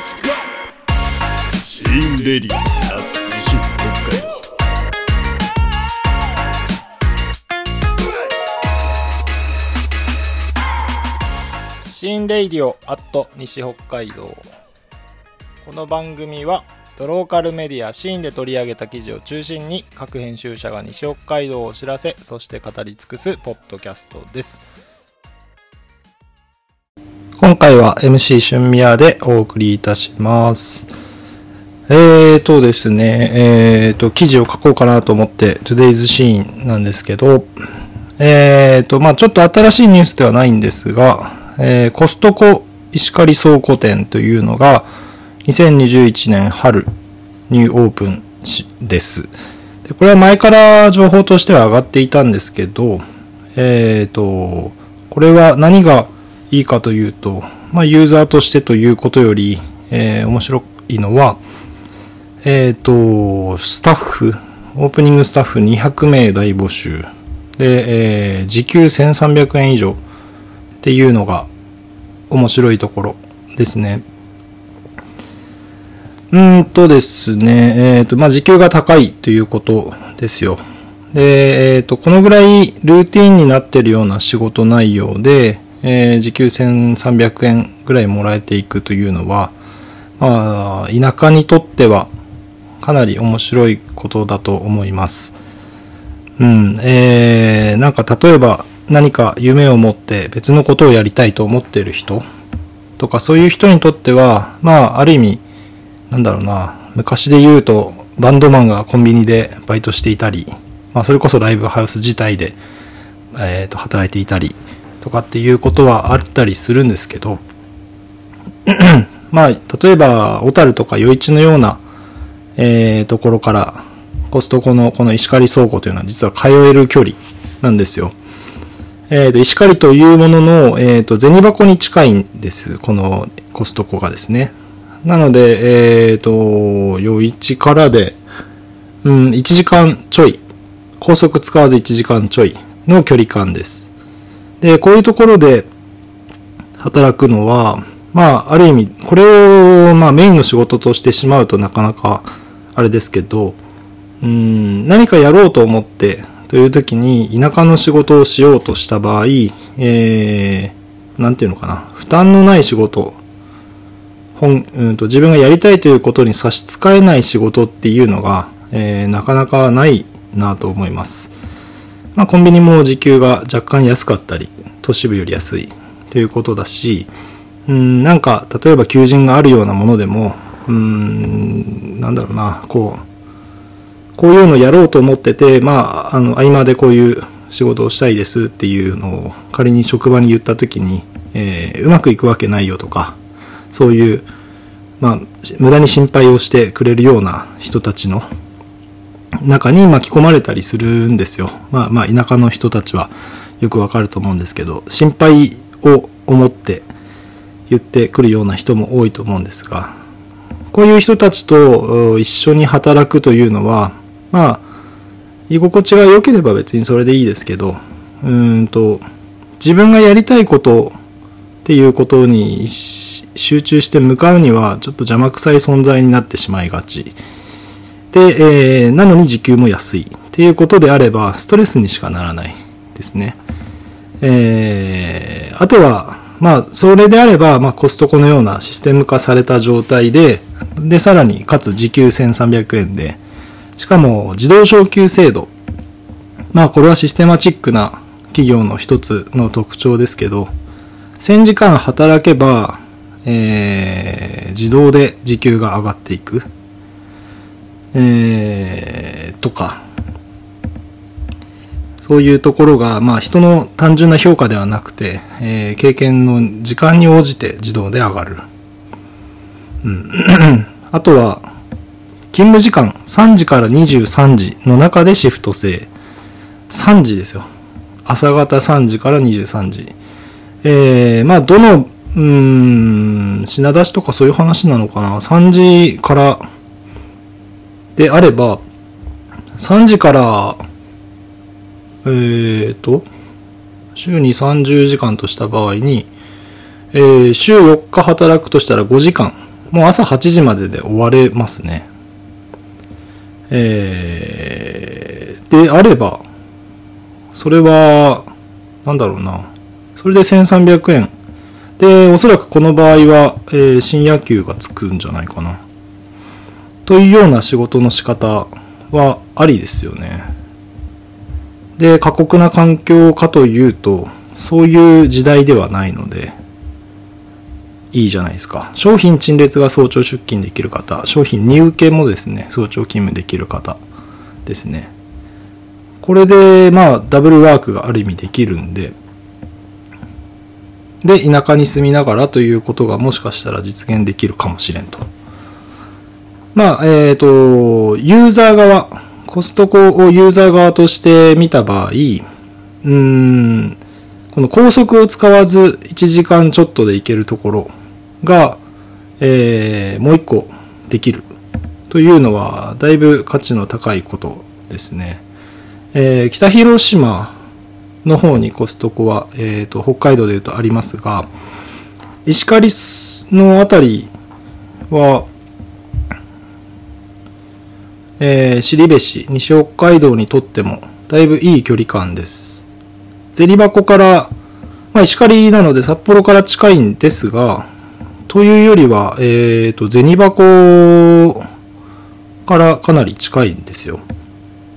シーンレディあ西北海道シンレディオアット西北海道この番組はドローカルメディアシーンで取り上げた記事を中心に各編集者が西北海道を知らせそして語り尽くすポッドキャストです今回は MC 春宮でお送りいたしますえーとですねえーと記事を書こうかなと思って Today's シーンなんですけどえーとまあちょっと新しいニュースではないんですがえーコストコ石狩倉庫店というのが2021年春にオープンです。でこれは前から情報としては上がっていたんですけど、えっ、と、これは何がいいかというと、まあユーザーとしてということより、えー面白いのは、えっ、と、スタッフ、オープニングスタッフ200名大募集。で、えー時給1300円以上っていうのが面白いところですね。うんとですね、えっ、と、まあ、時給が高いということですよ。で、えっ、と、このぐらいルーティンになってるような仕事内容で、えー時給1300円ぐらいもらえていくというのは、まあ、田舎にとってはかなり面白いことだと思います。うん、えー、なんか例えば何か夢を持って別のことをやりたいと思っている人とかそういう人にとっては、まあ、ある意味、なんだろうな、昔で言うと、バンドマンがコンビニでバイトしていたり、まあ、それこそライブハウス自体で、えっ、と、働いていたり、とかっていうことはあったりするんですけど、まあ、例えば、小樽とか余市のような、えー、ところから、コストコのこの石狩倉庫というのは実は通える距離なんですよ。えー、と石狩というものの、えー、と銭箱に近いんです。このコストコがですね。なので、えっ、と、余市からで、うん、1時間ちょい。高速使わず1時間ちょいの距離感です。で、こういうところで働くのは、まあ、ある意味、これを、まあ、メインの仕事としてしまうとなかなか、あれですけど、うん、何かやろうと思って、という時に、田舎の仕事をしようとした場合、えー、なんていうのかな、負担のない仕事、本、うんと、自分がやりたいということに差し支えない仕事っていうのが、えー、なかなかないなと思います。まあ、コンビニも時給が若干安かったり、都市部より安いということだし、うん、なんか、例えば求人があるようなものでも、うん、なんだろうな、こう、こういうのやろうと思ってて、まあ、あの、合間でこういう仕事をしたいですっていうのを仮に職場に言った時に、えーうまくいくわけないよとか、そういう、まあ、無駄に心配をしてくれるような人たちの中に巻き込まれたりするんですよ。まあまあ田舎の人たちはよくわかると思うんですけど、心配を思って言ってくるような人も多いと思うんですが、こういう人たちと一緒に働くというのは、まあ、居心地が良ければ別にそれでいいですけど、うんと、自分がやりたいことっていうことに集中して向かうにはちょっと邪魔くさい存在になってしまいがち。で、えーなのに時給も安い。っていうことであれば、ストレスにしかならないですね。えーあとは、まあ、それであれば、まあ、コストコのようなシステム化された状態で、で、さらに、かつ時給1300円で、しかも、自動昇給制度。まあ、これはシステマチックな企業の一つの特徴ですけど、1000時間働けば、えー自動で時給が上がっていく。えーとか、そういうところが、まあ人の単純な評価ではなくて、えー経験の時間に応じて自動で上がる。うん。あとは、勤務時間3時から23時の中でシフト制。3時ですよ。朝方3時から23時。えー、まあどの、うん、品出しとかそういう話なのかな。3時からであれば、3時から、えーと、週に30時間とした場合に、えー週4日働くとしたら5時間もう朝8時までで終われますね。えー、であれば、それは、なんだろうな。それで1300円。で、おそらくこの場合は、えー、深夜休がつくんじゃないかな。というような仕事の仕方はありですよね。で、過酷な環境かというと、そういう時代ではないので、いいじゃないですか。商品陳列が早朝出勤できる方、商品荷受けもですね、早朝勤務できる方ですね。これで、まあ、ダブルワークがある意味できるんで、で、田舎に住みながらということがもしかしたら実現できるかもしれんと。まあ、えっ、ー、と、ユーザー側、コストコをユーザー側として見た場合、うん、この高速を使わず1時間ちょっとで行けるところが、えー、もう一個できるというのは、だいぶ価値の高いことですね。えー、北広島の方にコストコは、えーと、北海道でいうとありますが、石狩のあたりは、えー、尻部市、西北海道にとっても、だいぶいい距離感です。銭箱から、まあ、石狩なので札幌から近いんですが、というよりは、えっ、ー、と、銭箱からかなり近いんですよ。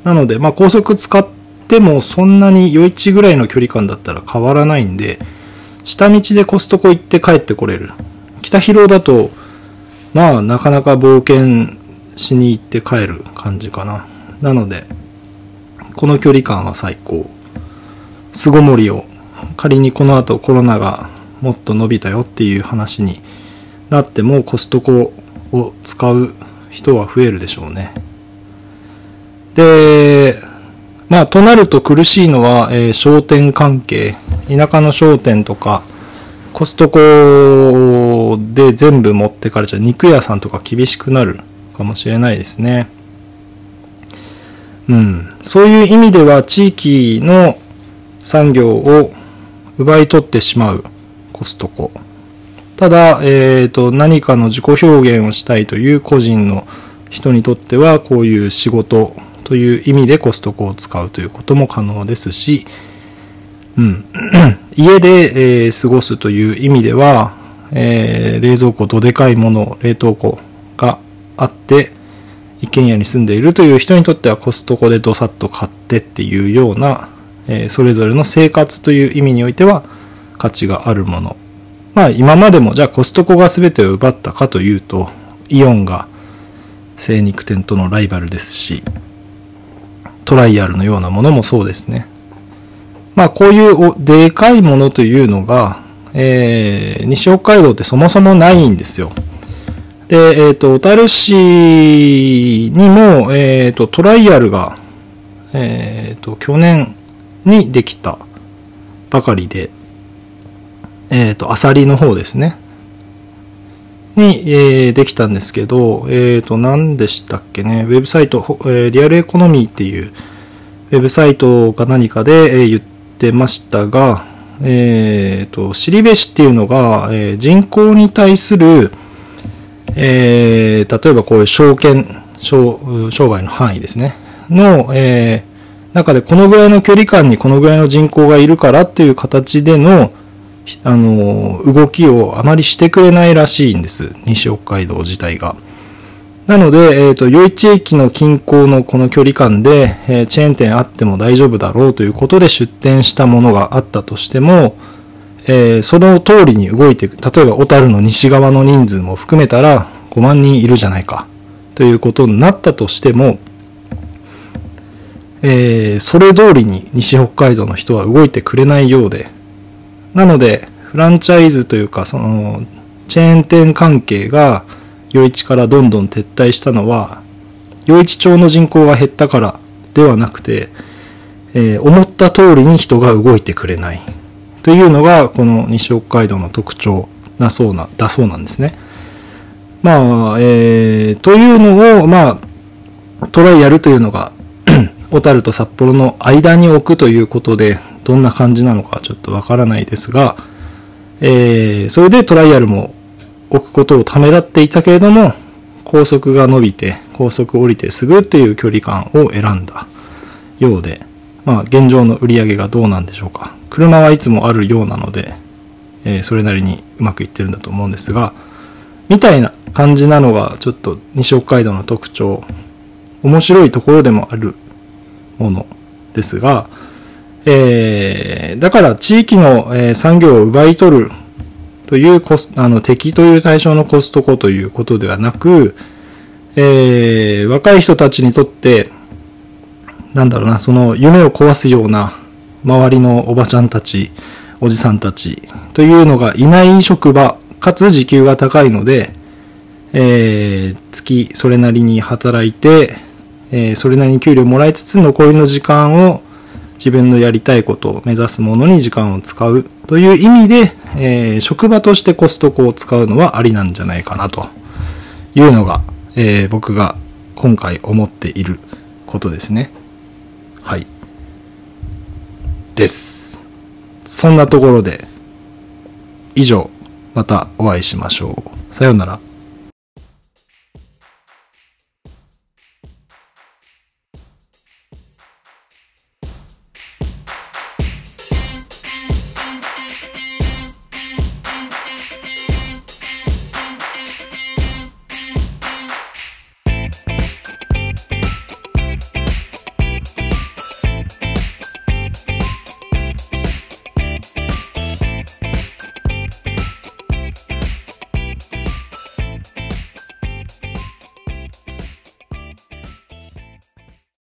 なので、まあ、高速使ってもそんなに余市ぐらいの距離感だったら変わらないんで、下道でコストコ行って帰ってこれる。北広だと、まあ、なかなか冒険しに行って帰る感じかな。なので、この距離感は最高。巣ごもりを、仮にこの後コロナがもっと伸びたよっていう話になってもコストコを使う人は増えるでしょうね。で、まあ、となると苦しいのは、えー、商店関係。田舎の商店とか、コストコで全部持ってかれちゃう肉屋さんとか厳しくなるかもしれないですね。うん。そういう意味では地域の産業を奪い取ってしまうコストコ。ただ、えっ、ー、と、何かの自己表現をしたいという個人の人にとっては、こういう仕事という意味でコストコを使うということも可能ですし、うん。家で、えー、過ごすという意味では、えー、冷蔵庫どでかいもの、冷凍庫あって、一軒家に住んでいるという人にとってはコストコでどさっと買ってっていうような、えー、それぞれの生活という意味においては価値があるものまあ今までもじゃあコストコが全てを奪ったかというと、イオンが精肉店とのライバルですし、トライアルのようなものもそうですね。まあこういうでかいものというのが、えー、西北海道ってそもそもないんですよ。で、えっ、ー、と、小樽市にも、えっ、ー、と、トライアルが、えっ、ー、と、去年にできたばかりで、えっ、と、アサリの方ですね。に、えー、できたんですけど、えっ、ー、と、何でしたっけね、ウェブサイト、えー、リアルエコノミーっていうウェブサイトか何かで、えー、言ってましたが、えっ、ー、と、尻べしっていうのが、えー、人口に対する、えー、例えばこういう証券、商商売の範囲ですね、の、えー、中でこのぐらいの距離感にこのぐらいの人口がいるからっていう形での、あの、動きをあまりしてくれないらしいんです。西北海道自体が。なので、えっ、ー、と、余市駅の近郊のこの距離感で、えー、チェーン店あっても大丈夫だろうということで出店したものがあったとしても、えー、その通りに動いていく。例えば、小樽の西側の人数も含めたら5万人いるじゃないか。ということになったとしても、えー、それ通りに西北海道の人は動いてくれないようで、なので、フランチャイズというか、その、チェーン店関係が、余市からどんどん撤退したのは、余市町の人口が減ったからではなくて、えー、思った通りに人が動いてくれない。というのが、この西北海道の特徴なそうな、だそうなんですね。まあ、えー、というのを、まあ、トライやるというのが、小樽と札幌の間に置くということで、どんな感じなのかちょっとわからないですが、えー、それでトライアルも置くことをためらっていたけれども、高速が伸びて、高速降りてすぐっていう距離感を選んだようで、まあ現状の売り上げがどうなんでしょうか。車はいつもあるようなので、えーそれなりにうまくいってるんだと思うんですが、みたいな感じなのがちょっと西北海道の特徴、面白いところでもあるものですが、えーだから地域の、えー産業を奪い取るというコスあの敵という対象のコストコということではなく、えー若い人たちにとって、なんだろうな、その夢を壊すような周りのおばちゃんたち、おじさんたちというのがいない職場、かつ時給が高いので、えー月それなりに働いて、えーそれなりに給料もらいつつ残りの時間を自分のやりたいことを目指すものに時間を使うという意味で、えー職場としてコストコを使うのはありなんじゃないかなというのが、え僕が今回思っていることですね。はい。です。そんなところで、以上、またお会いしましょう。さようなら。